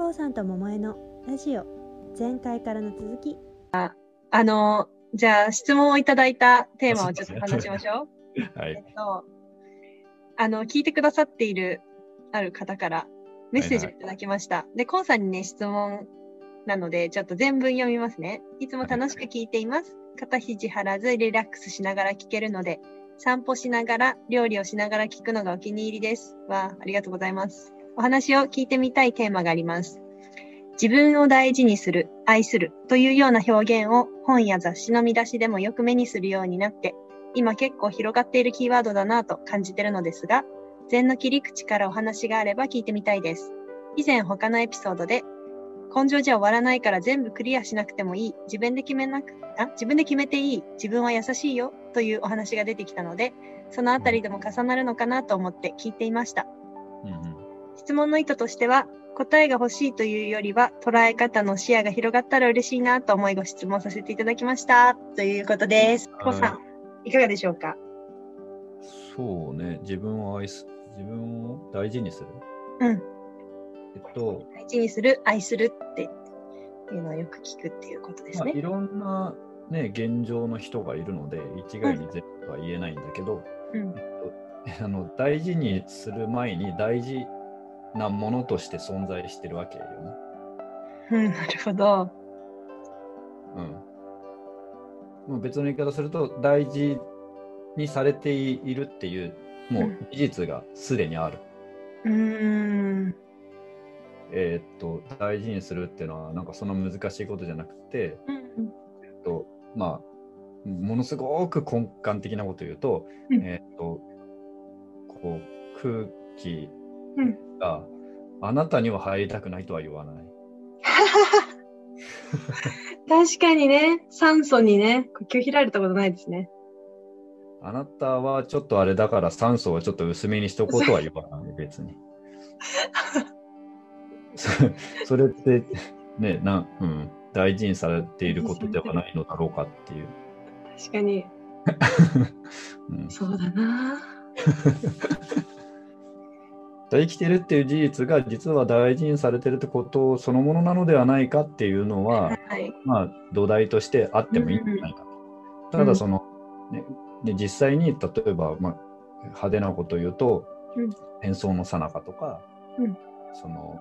こうさんと桃江のラジオ前回からの続きあの、じゃあ質問をいただいたテーマをちょっと話しましょう。はい。えっと、あの、聞いてくださっているある方からメッセージをいただきました。で、コンさんにね、質問なので、ちょっと全文読みますね。いつも楽しく聞いています。肩肘張らずリラックスしながら聞けるので、散歩しながら、料理をしながら聞くのがお気に入りです。わあ、ありがとうございます。お話を聞いてみたいテーマがあります。自分を大事にする、愛するというような表現を本や雑誌の見出しでもよく目にするようになって、今結構広がっているキーワードだなと感じてるのですが、禅の切り口からお話があれば聞いてみたいです。以前他のエピソードで、根性じゃ終わらないから全部クリアしなくてもいい、自分で決めなく、あ、自分で決めていい、自分は優しいよというお話が出てきたので、そのあたりでも重なるのかなと思って聞いていました。うんうん質問の意図としては、答えが欲しいというよりは、捉え方の視野が広がったら嬉しいなと思いご質問させていただきました。ということです。はいコウさん、いかがでしょうか？そうね、自分を愛す、自分を大事にする。うん。えっと、大事にする、愛するっていうのをよく聞くっていうことですまあ、ね。いろんな、ね、現状の人がいるので、一概に全部は言えないんだけど、うん。えっと、あの大事にする前に大事なものとして存在してるわけよね。うん、なるほど。うん。もう別の言い方すると、大事にされているっていう、もう事実がすでにある。うーん。えーっと、大事にするっていうのは、なんかその難しいことじゃなくて、うんえっと、まあ、ものすごく根幹的なことを言うと、うんえーっと、こう、空気うんがあなたには入りたくないとは言わない。確かにね、酸素にね、拒否られたことないですね。あなたはちょっとあれだから酸素はちょっと薄めにしとこうとは言わない、別に。そそれって、ね、な、うん、大事にされていることではないのだろうかっていう。確かに、うんそうだな。生きてるっていう事実が実は大事にされてるってことそのものなのではないかっていうのは、はい。まあ土台としてあってもいいんじゃないかと。ただその、ね、で実際に例えば、まあ、派手なことを言うと、うん戦争の最中とか、うんその、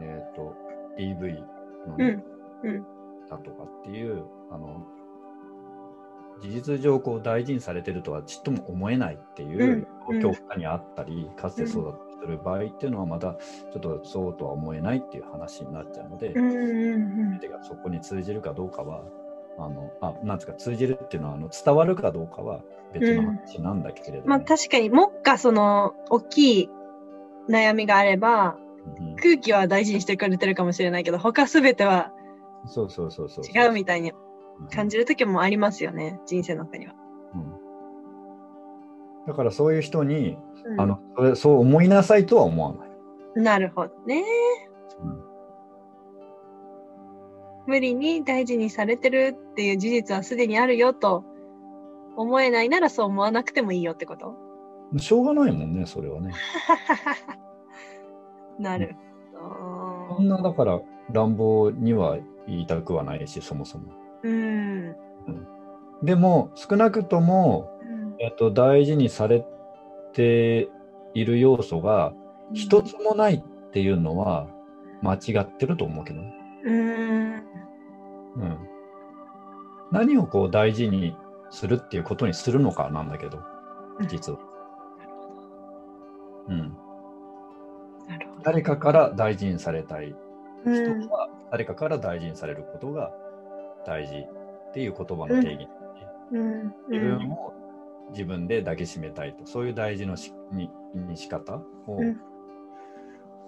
えっ、と、DV の、ねうん。うん。だとかっていう、あの、事実上こう大事にされてるとはちっとも思えないっていううん教科にあったり、かつてそうだったりする場合っていうのはまたちょっとそうとは思えないっていう話になっちゃうので、うんがそこに通じるかどうかは、あの、あ、なんですか、通じるっていうのはあの伝わるかどうかは別の話なんだけれども、まあ確かに、もっかその、大きい悩みがあれば、うん空気は大事にしてくれてるかもしれないけど、他すべてはそうそうそうそう。違うみたいに感じ、じる時もありますよね、人生の中には。うんだからそういう人に、うんあのそれそう思いなさいとは思わない。なるほどね。うん無理に大事にされてるっていう事実はすでにあるよと思えないならそう思わなくてもいいよってこと？しょうがないもんね、それはね。なるほそんなだから乱暴には言いたくはないし、そもそも。ど。うん。でも、少なくとも、えっと、大事にされている要素が一つもないっていうのは間違ってると思うけどね。うん。うん。何をこう大事にするっていうことにするのかなんだけど、実は。うん。誰かから大事にされたいうん人は誰かから大事にされることが大事っていう言葉の定義、うん。自分を自分で抱きしめたいとそういう大事のしにに仕方をうん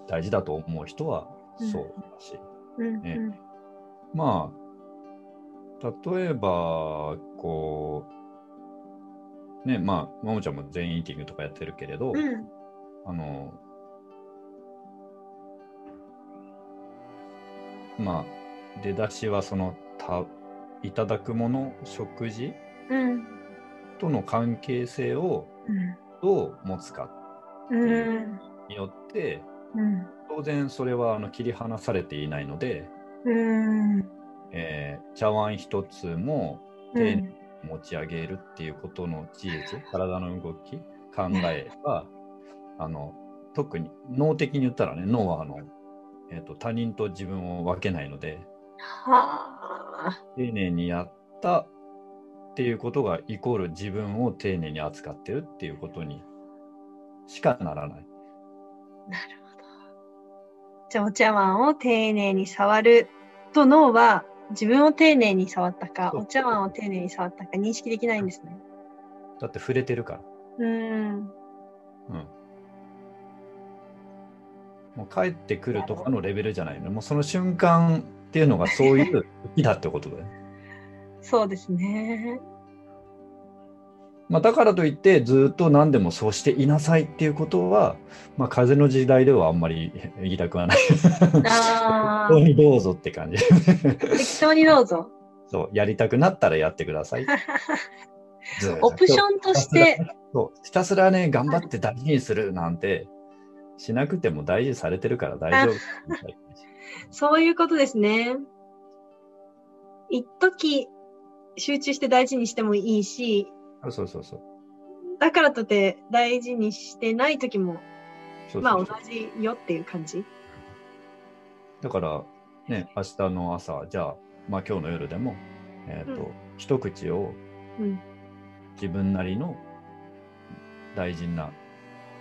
大事だと思う人はうんそうだし、うん。ねまあ例えばこうねまあももちゃんも全員イーティングとかやってるけれど、うん。あのまあ出だしはそのたいただくもの食事うん。との関係性をうん。どう持つかうん。によってうん。当然それはあの切り離されていないので、うん。えー茶碗一つも丁寧に持ち上げるっていうことの事実、体の動き、考えが、あの特に脳的に言ったらね、脳はあの、えーと他人と自分を分けないので、はあ。丁寧にやったっていうことがイコール自分を丁寧に扱ってるっていうことにしかならない。なるほど。じゃあ、お茶碗を丁寧に触ると脳は自分を丁寧に触ったか、お茶碗を丁寧に触ったか認識できないんですね。だって触れてるから。うん。うん。もう帰ってくるとかのレベルじゃないの。もうその瞬間っていうのがそういう時だってことだよ。そうですね。まあ、だからといってずっと何でもそうしていなさいっていうことは、まあ、風の時代ではあんまり 言いたくはない。あ本当にどうぞって感じ。あ、適当にどうぞ。そう、やりたくなったらやってください。オプションとして、そうひたすらね、頑張って大事にするなんてしなくても大事にされてるから大丈夫。そういうことですね。一時集中して大事にしてもいいし、そうそうそう。だからとて大事にしてない時も、そうそうまあ同じよっていう感じ。だから、ね、明日の朝、じゃあ、まあ今日の夜でも、えっ、と、うん一口をうん。自分なりの大事な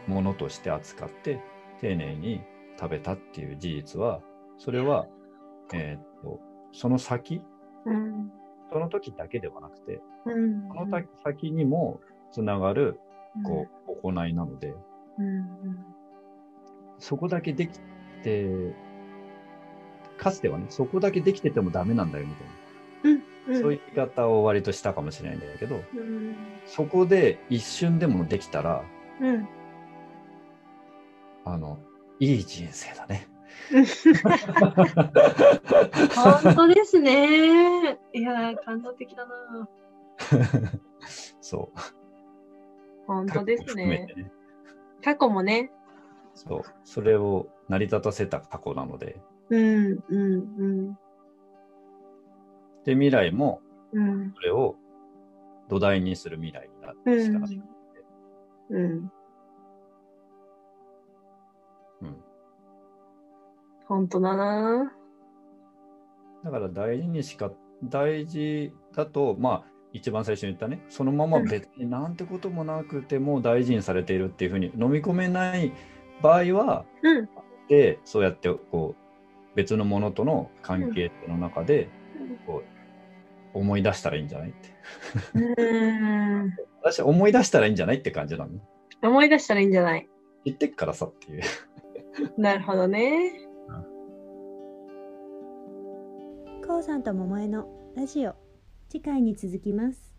ものとして扱って、丁寧に食べたっていう事実は、それは、えっ、と、その先、うん。その時だけではなくて、うん。その先にもつながる、こう、行いなので。そこだけできて、かつてはね、そこだけできててもダメなんだよみたいな。うん。そういう言い方を割としたかもしれないんだけど、うん。そこで一瞬でもできたら、うん。あの、いい人生だね。本当ですね。いやー、感動的だな。そう。本当ですね。過去もね。そう。それを成り立たせた過去なので、うん、うん、うん。で、未来もうん、それを土台にする未来になるしかない。うん。うん。本当だな。だから大事にしか、大事だと、まあ、一番最初に言ったね、そのまま別になんてこともなくても大事にされているっていうふうに飲み込めない場合は、うん。で、そうやってこう、別のものとの関係の中で、こう、思い出したらいいんじゃないって。うん。私、思い出したらいいんじゃないって感じなの？思い出したらいいんじゃない？言ってっからさっていう。なるほどね。さんと桃江のラジオ。次回に続きます。